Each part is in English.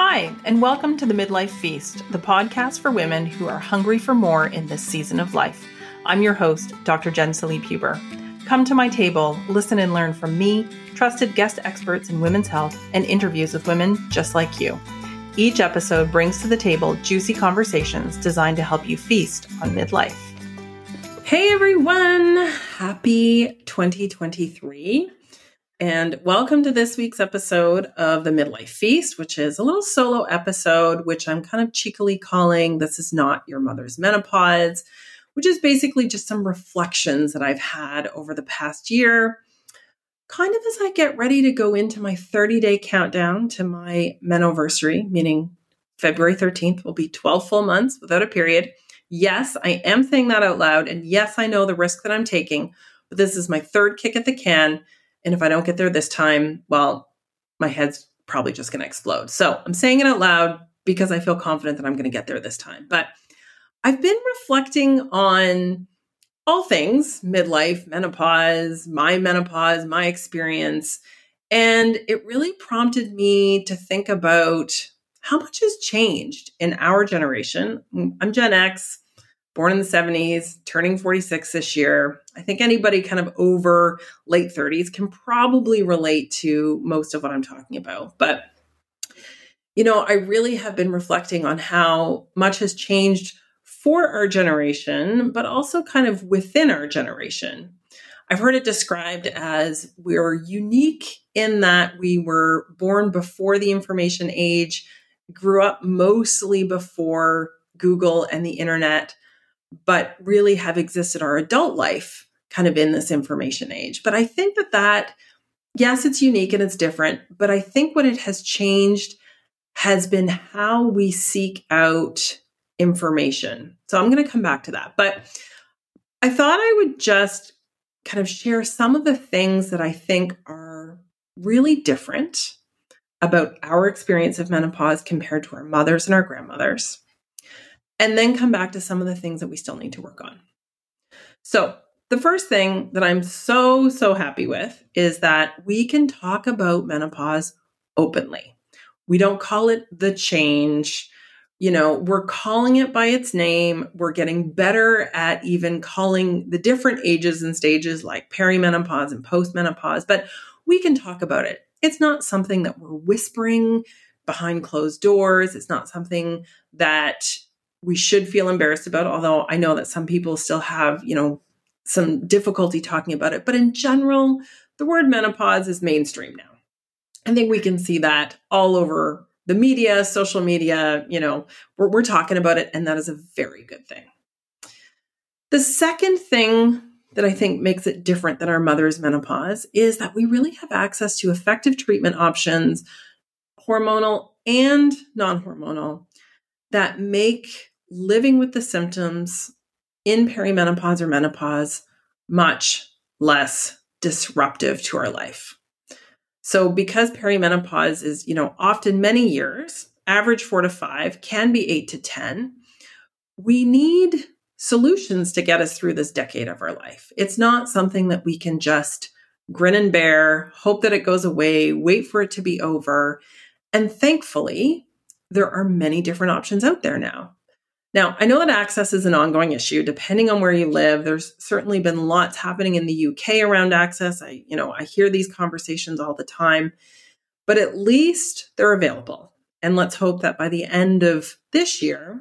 Hi, and welcome to the Midlife Feast, the podcast for women who are hungry for more in this season of life. I'm your host, Dr. Jen Salib Huber. Come to my table, listen and learn from me, trusted guest experts in women's health, and interviews with women just like you. Each episode brings to the table juicy conversations designed to help you feast on midlife. Hey everyone, happy 2023. And welcome to this week's episode of the Midlife Feast, which is a little solo episode, which I'm kind of cheekily calling This Is Not Your Mother's Menopause which is basically just some reflections that I've had over the past year, kind of as I get ready to go into my 30 day countdown to my menoversary, meaning February 13th will be 12 full months without a period. Yes, I am saying that out loud. And yes, I know the risk that I'm taking, but this is my third kick at the can. And if I don't get there this time, well, my head's probably just going to explode. So I'm saying it out loud because I feel confident that I'm going to get there this time. But I've been reflecting on all things midlife, menopause, my menopause, my experience. And it really prompted me to think about how much has changed in our generation. I'm Gen X, born in the 70s, turning 46 this year. I think anybody kind of over late 30s can probably relate to most of what I'm talking about. But, you know, I really have been reflecting on how much has changed for our generation, but also kind of within our generation. I've heard it described as we're unique in that we were born before the information age, grew up mostly before Google and the internet, but really have existed our adult life kind of in this information age. But I think that that, yes, it's unique and it's different, but I think what it has changed has been how we seek out information. So I'm going to come back to that. But I thought I would just kind of share some of the things that I think are really different about our experience of menopause compared to our mothers and our grandmothers. And then come back to some of the things that we still need to work on. So, the first thing that I'm so, so happy with is that we can talk about menopause openly. We don't call it the change you know, we're calling it by its name. We're getting better at even calling the different ages and stages like perimenopause and postmenopause, but we can talk about it. It's not something that we're whispering behind closed doors. It's not something that we should feel embarrassed about, although I know that some people still have, you know, some difficulty talking about it. But in general, the word menopause is mainstream now. I think we can see that all over the media, social media, you know, we're, we're talking about it, and that is a very good thing. The second thing that I think makes it different than our mother's menopause is that we really have access to effective treatment options, hormonal and non hormonal, that make living with the symptoms in perimenopause or menopause much less disruptive to our life. So because perimenopause is, you know, often many years, average 4 to 5, can be 8 to 10, we need solutions to get us through this decade of our life. It's not something that we can just grin and bear, hope that it goes away, wait for it to be over. And thankfully, there are many different options out there now. Now, I know that access is an ongoing issue depending on where you live. There's certainly been lots happening in the UK around access. I, you know, I hear these conversations all the time. But at least they're available. And let's hope that by the end of this year,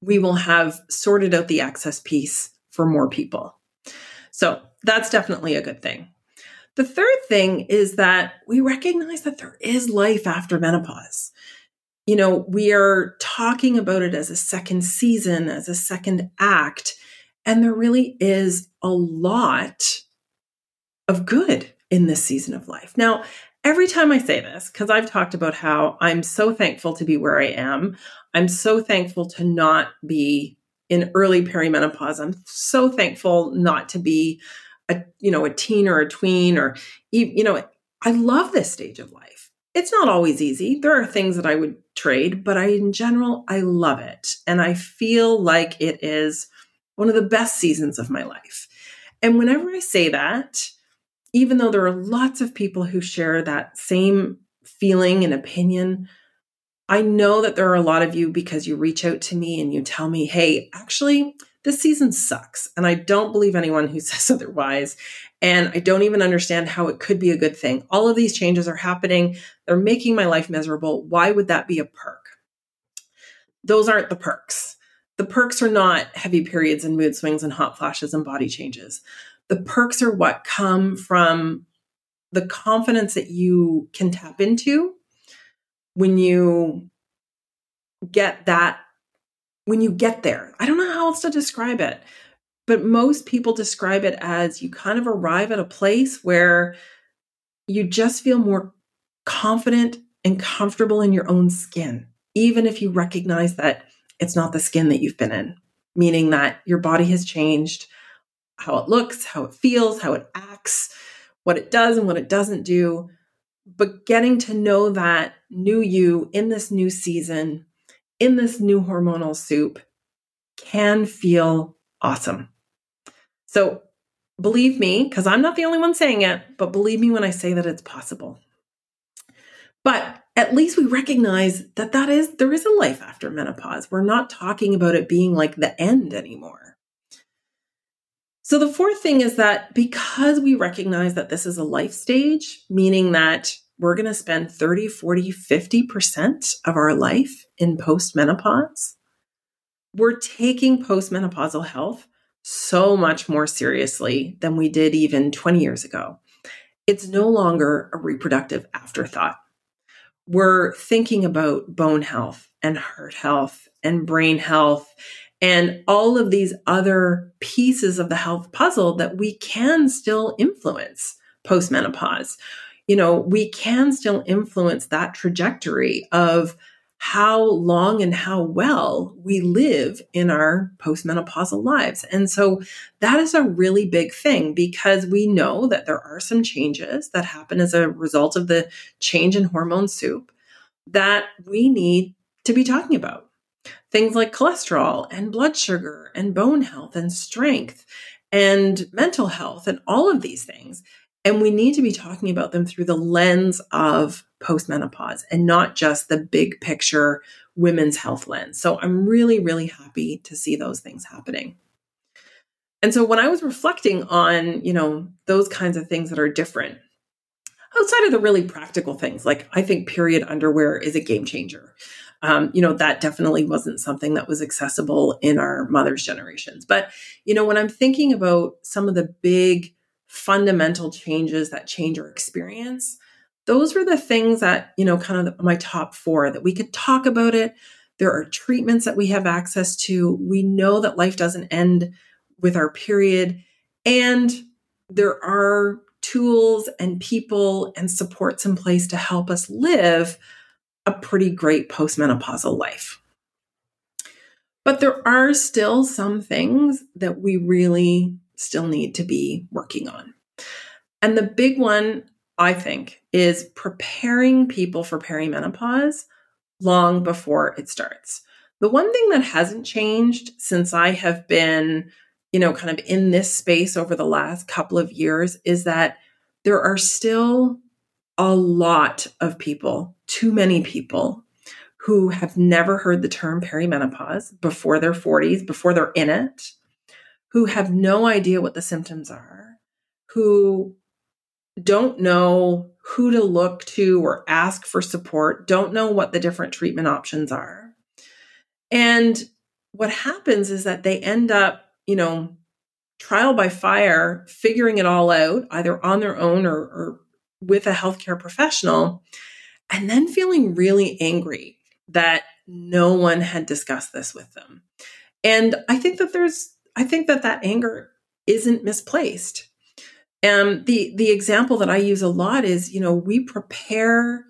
we will have sorted out the access piece for more people. So, that's definitely a good thing. The third thing is that we recognize that there is life after menopause you know, we are talking about it as a second season, as a second act. And there really is a lot of good in this season of life. Now, every time I say this, because I've talked about how I'm so thankful to be where I am, I'm so thankful to not be in early perimenopause. I'm so thankful not to be a you know a teen or a tween or you know I love this stage of life it's not always easy. There are things that I would trade, but I, in general, I love it. And I feel like it is one of the best seasons of my life. And whenever I say that, even though there are lots of people who share that same feeling and opinion, I know that there are a lot of you because you reach out to me and you tell me, hey, actually, this season sucks. And I don't believe anyone who says otherwise. And I don't even understand how it could be a good thing. All of these changes are happening. They're making my life miserable. Why would that be a perk? Those aren't the perks. The perks are not heavy periods and mood swings and hot flashes and body changes. The perks are what come from the confidence that you can tap into when you get that, when you get there. I don't know how else to describe it, but most people describe it as you kind of arrive at a place where you just feel more confident and comfortable in your own skin, even if you recognize that it's not the skin that you've been in, meaning that your body has changed how it looks, how it feels, how it acts, what it does and what it doesn't do. But getting to know that new you in this new season, in this new hormonal soup, can feel awesome. So believe me, because I'm not the only one saying it, but believe me when I say that it's possible. But at least we recognize that that is there is a life after menopause. We're not talking about it being like the end anymore. So the fourth thing is that because we recognize that this is a life stage, meaning that we're going to spend 30, 40, 50% of our life in postmenopause, we're taking postmenopausal health so much more seriously than we did even 20 years ago. It's no longer a reproductive afterthought we're thinking about bone health and heart health and brain health and all of these other pieces of the health puzzle that we can still influence post menopause. You know, we can still influence that trajectory of how long and how well we live in our postmenopausal lives. And so that is a really big thing because we know that there are some changes that happen as a result of the change in hormone soup that we need to be talking about. Things like cholesterol and blood sugar and bone health and strength and mental health and all of these things. And we need to be talking about them through the lens of postmenopause and not just the big picture women's health lens. So I'm really, really happy to see those things happening. And so when I was reflecting on, you know, those kinds of things that are different, outside of the really practical things, like I think period underwear is a game changer. Um, you know, that definitely wasn't something that was accessible in our mother's generations. But, you know, when I'm thinking about some of the big fundamental changes that change our experience, those were the things that, you know, kind of my top four that we could talk about it. There are treatments that we have access to. We know that life doesn't end with our period. And there are tools and people and supports in place to help us live a pretty great postmenopausal life. But there are still some things that we really still need to be working on. And the big one, I think, is preparing people for perimenopause long before it starts. The one thing that hasn't changed since I have been, you know, kind of in this space over the last couple of years is that there are still a lot of people, too many people, who have never heard the term perimenopause before their 40s, before they're in it, who have no idea what the symptoms are, who don't know who to look to or ask for support, don't know what the different treatment options are. And what happens is that they end up, you know, trial by fire, figuring it all out, either on their own or, or with a healthcare professional, and then feeling really angry that no one had discussed this with them. And I think that there's, I think that that anger isn't misplaced. Um, the the example that I use a lot is, you know, we prepare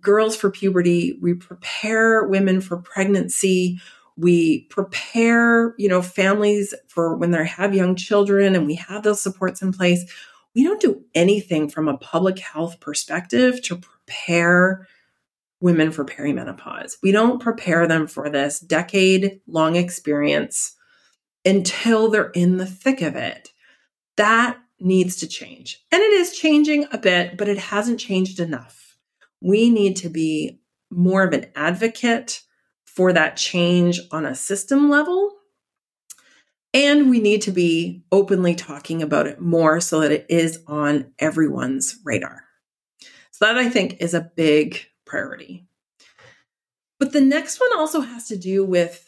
girls for puberty, we prepare women for pregnancy, we prepare, you know, families for when they have young children and we have those supports in place. We don't do anything from a public health perspective to prepare women for perimenopause. We don't prepare them for this decade long experience until they're in the thick of it. That needs to change. And it is changing a bit, but it hasn't changed enough. We need to be more of an advocate for that change on a system level. And we need to be openly talking about it more so that it is on everyone's radar. So, that I think is a big priority. But the next one also has to do with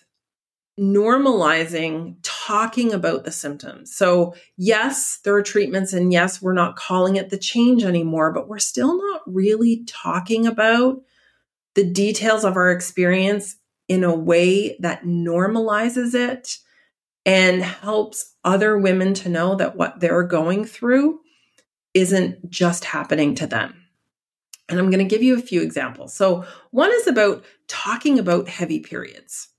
normalizing talking about the symptoms. So, yes, there are treatments, and yes, we're not calling it the change anymore, but we're still not really talking about the details of our experience in a way that normalizes it and helps other women to know that what they're going through isn't just happening to them. And I'm going to give you a few examples. So, one is about talking about heavy periods.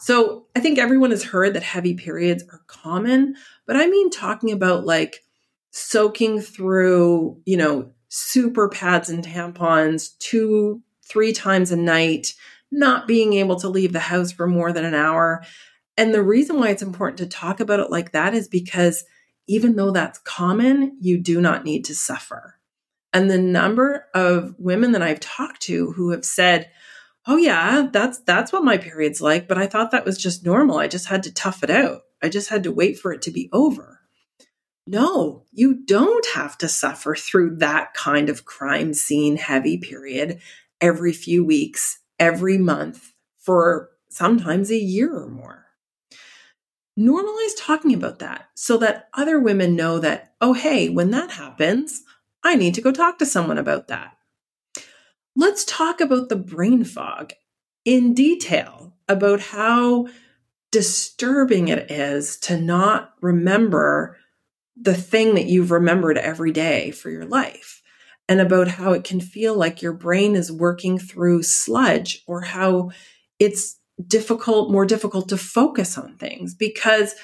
So, I think everyone has heard that heavy periods are common, but I mean talking about like soaking through, you know, super pads and tampons two, three times a night, not being able to leave the house for more than an hour. And the reason why it's important to talk about it like that is because even though that's common, you do not need to suffer. And the number of women that I've talked to who have said, "Oh yeah, that's that's what my period's like, but I thought that was just normal. I just had to tough it out. I just had to wait for it to be over." No, you don't have to suffer through that kind of crime scene heavy period every few weeks, every month for sometimes a year or more. Normalize talking about that so that other women know that, oh, hey, when that happens, I need to go talk to someone about that. Let's talk about the brain fog in detail about how disturbing it is to not remember the thing that you've remembered every day for your life and about how it can feel like your brain is working through sludge or how it's difficult, more difficult to focus on things. Because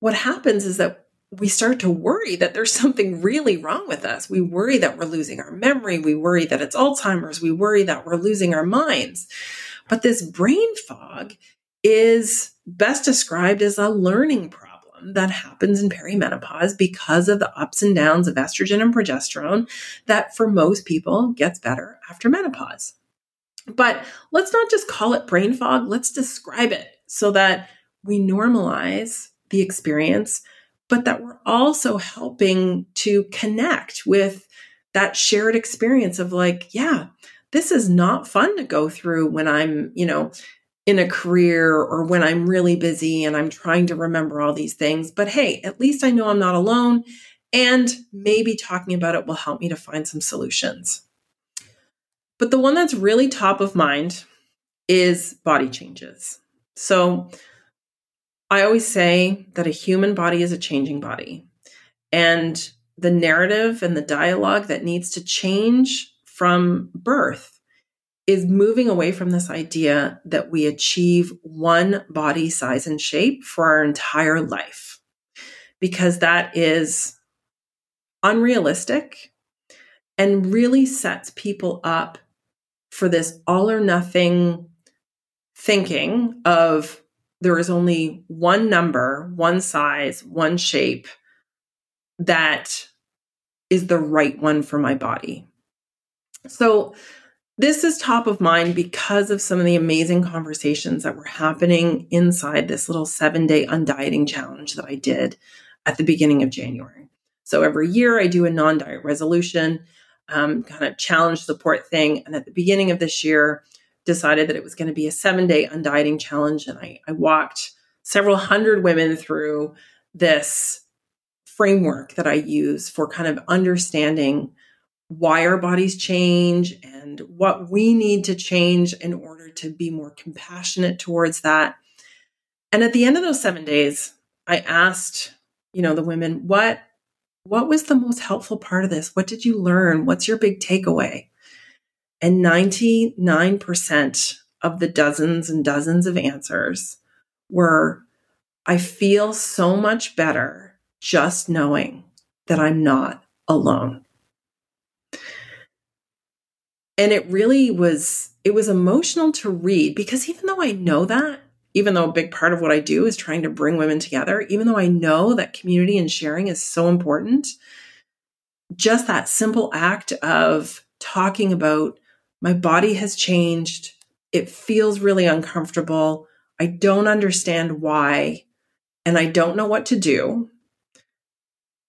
what happens is that we start to worry that there's something really wrong with us. We worry that we're losing our memory. We worry that it's Alzheimer's. We worry that we're losing our minds. But this brain fog is best described as a learning problem that happens in perimenopause because of the ups and downs of estrogen and progesterone that for most people gets better after menopause. But let's not just call it brain fog, let's describe it so that we normalize the experience but that we're also helping to connect with that shared experience of like, yeah, this is not fun to go through when I'm, you know, in a career or when I'm really busy and I'm trying to remember all these things. But hey, at least I know I'm not alone. And maybe talking about it will help me to find some solutions. But the one that's really top of mind is body changes. So, I always say that a human body is a changing body. And the narrative and the dialogue that needs to change from birth is moving away from this idea that we achieve one body size and shape for our entire life, because that is unrealistic and really sets people up for this all or nothing thinking of there is only one number, one size, one shape that is the right one for my body. So, this is top of mind because of some of the amazing conversations that were happening inside this little seven day undieting challenge that I did at the beginning of January. So, every year I do a non diet resolution, um, kind of challenge support thing. And at the beginning of this year, decided that it was going to be a seven day undieting challenge. And I, I walked several hundred women through this framework that I use for kind of understanding why our bodies change and what we need to change in order to be more compassionate towards that. And at the end of those 7 days, I asked, you know, the women, what what was the most helpful part of this? What did you learn? What's your big takeaway? And 99% of the dozens and dozens of answers were I feel so much better just knowing that I'm not alone. And it really was it was emotional to read because even though I know that, even though a big part of what I do is trying to bring women together, even though I know that community and sharing is so important, just that simple act of talking about My body has changed. It feels really uncomfortable. I don't understand why, and I don't know what to do.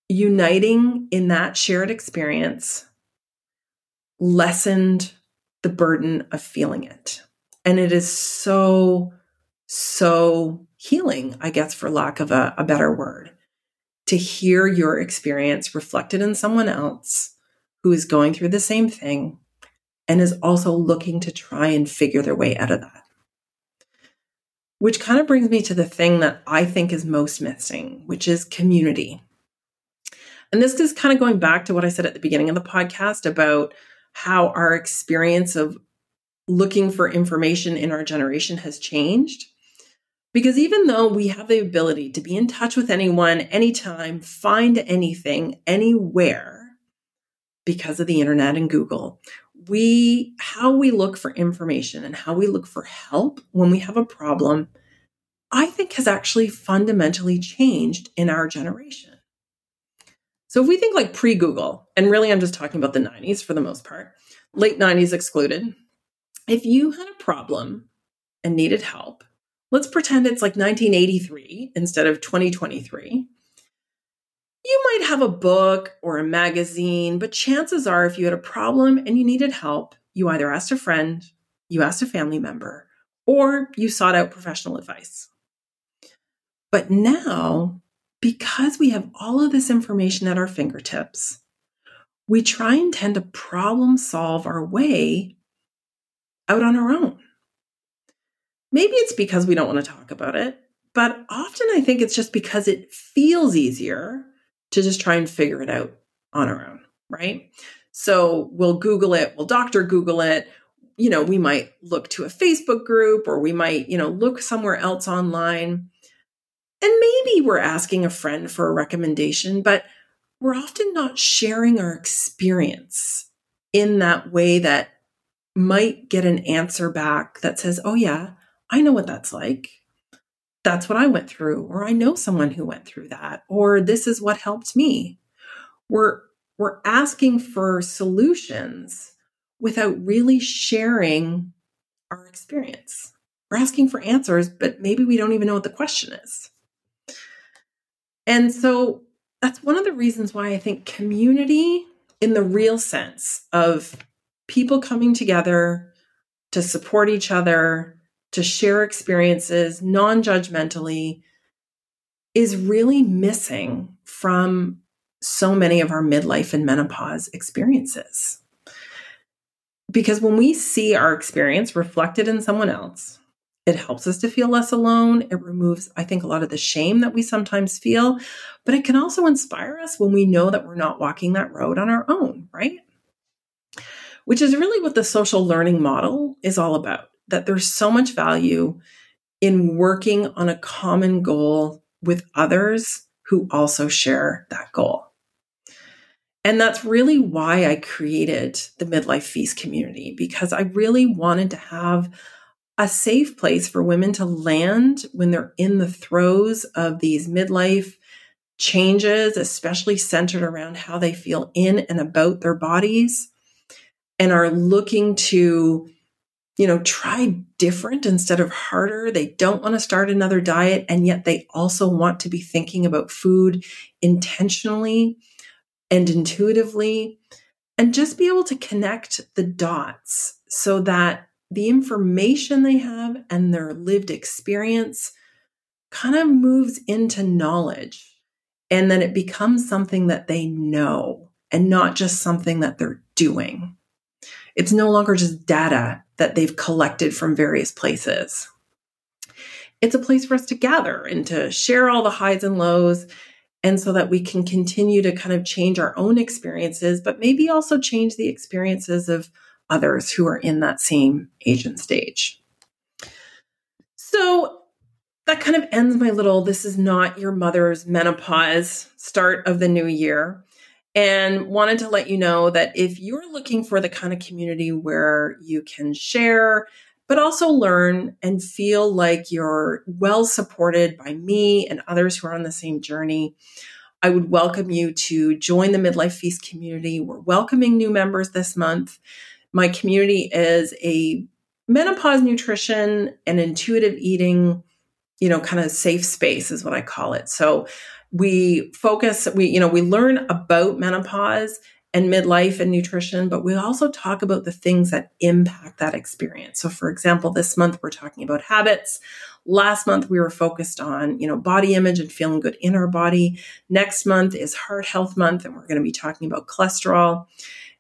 Uniting in that shared experience lessened the burden of feeling it. And it is so, so healing, I guess, for lack of a, a better word, to hear your experience reflected in someone else who is going through the same thing and is also looking to try and figure their way out of that. Which kind of brings me to the thing that I think is most missing, which is community. And this is kind of going back to what I said at the beginning of the podcast about how our experience of looking for information in our generation has changed. Because even though we have the ability to be in touch with anyone, anytime, find anything, anywhere, because of the internet and Google, we, how we look for information and how we look for help when we have a problem, I think has actually fundamentally changed in our generation. So if we think like pre Google, and really I'm just talking about the 90s for the most part, late 90s excluded, if you had a problem and needed help, let's pretend it's like 1983 instead of 2023. You might have a book or a magazine, but chances are, if you had a problem and you needed help, you either asked a friend, you asked a family member, or you sought out professional advice. But now, because we have all of this information at our fingertips, we try and tend to problem solve our way out on our own. Maybe it's because we don't want to talk about it, but often I think it's just because it feels easier to just try and figure it out on our own, right? So we'll Google it, we'll doctor Google it. You know, we might look to a Facebook group or we might, you know, look somewhere else online. And maybe we're asking a friend for a recommendation, but we're often not sharing our experience in that way that might get an answer back that says, Oh, yeah, I know what that's like. That's what I went through, or I know someone who went through that, or this is what helped me. We're, we're asking for solutions without really sharing our experience. We're asking for answers, but maybe we don't even know what the question is. And so that's one of the reasons why I think community, in the real sense of people coming together to support each other, to share experiences non judgmentally, is really missing from so many of our midlife and menopause experiences. Because when we see our experience reflected in someone else, it helps us to feel less alone. It removes, I think, a lot of the shame that we sometimes feel, but it can also inspire us when we know that we're not walking that road on our own, right? which is really what the social learning model is all about. That there's so much value in working on a common goal with others who also share that goal. And that's really why I created the Midlife Feast community, because I really wanted to have a safe place for women to land when they're in the throes of these midlife changes, especially centered around how they feel in and about their bodies and are looking to you know try different instead of harder. They don't want to start another diet and yet they also want to be thinking about food intentionally and intuitively and just be able to connect the dots so that the information they have and their lived experience kind of moves into knowledge and then it becomes something that they know and not just something that they're doing. It's no longer just data that they've collected from various places. It's a place for us to gather and to share all the highs and lows, and so that we can continue to kind of change our own experiences, but maybe also change the experiences of others who are in that same age and stage. So that kind of ends my little this is not your mother's menopause start of the new year and wanted to let you know that if you're looking for the kind of community where you can share, but also learn and feel like you're well supported by me and others who are on the same journey, I would welcome you to join the Midlife Feast community. We're welcoming new members this month. My community is a menopause nutrition and intuitive eating, you know, kind of safe space is what I call it. So we focus, we, you know, we learn about menopause and midlife and nutrition, but we also talk about the things that impact that experience. So for example, this month we're talking about habits. Last month we were focused on, you know, body image and feeling good in our body. Next month is heart health month and we're going to be talking about cholesterol.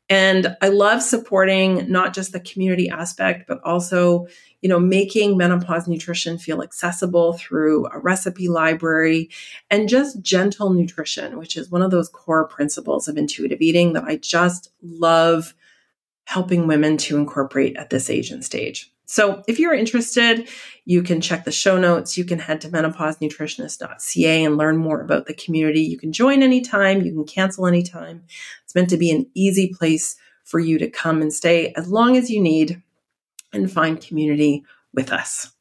And I love supporting not just the community aspect, but also, you know, making menopause nutrition feel accessible through a recipe library and just gentle nutrition, which is one of those core principles of intuitive eating that I just love helping women to incorporate at this age and stage. So if you're interested, you can check the show notes. You can head to menopausenutritionist.ca and learn more about the community. You can join anytime, you can cancel anytime. It's meant to be an easy place for you to come and stay as long as you need and find community with us.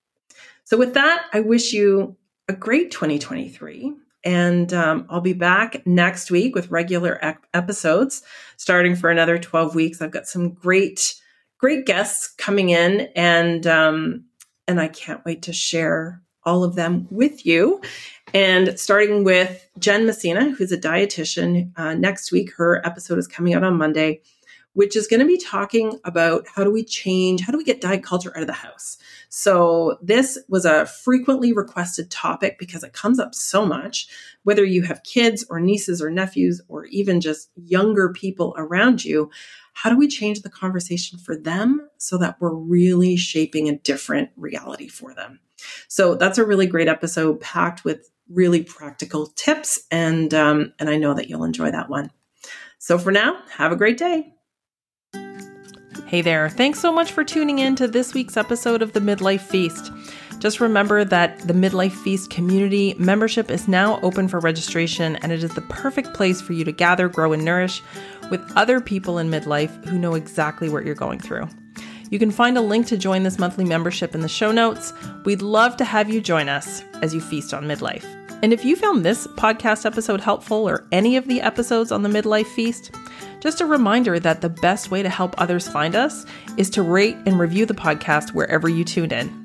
So, with that, I wish you a great 2023. And um, I'll be back next week with regular ep- episodes starting for another 12 weeks. I've got some great great guests coming in, and um, and I can't wait to share all of them with you. And starting with Jen Messina, who's a dietitian. Uh, next week, her episode is coming out on Monday, which is going to be talking about how do we change, how do we get diet culture out of the house. So this was a frequently requested topic because it comes up so much. Whether you have kids or nieces or nephews, or even just younger people around you, how do we change the conversation for them so that we're really shaping a different reality for them? So that's a really great episode packed with really practical tips. And, um, and I know that you'll enjoy that one. So for now, have a great day. Hey there. Thanks so much for tuning in to this week's episode of the Midlife Feast. Just remember that the Midlife Feast community membership is now open for registration, and it is the perfect place for you to gather, grow, and nourish with other people in midlife who know exactly what you're going through. You can find a link to join this monthly membership in the show notes. We'd love to have you join us as you feast on midlife. And if you found this podcast episode helpful or any of the episodes on the Midlife Feast, just a reminder that the best way to help others find us is to rate and review the podcast wherever you tune in.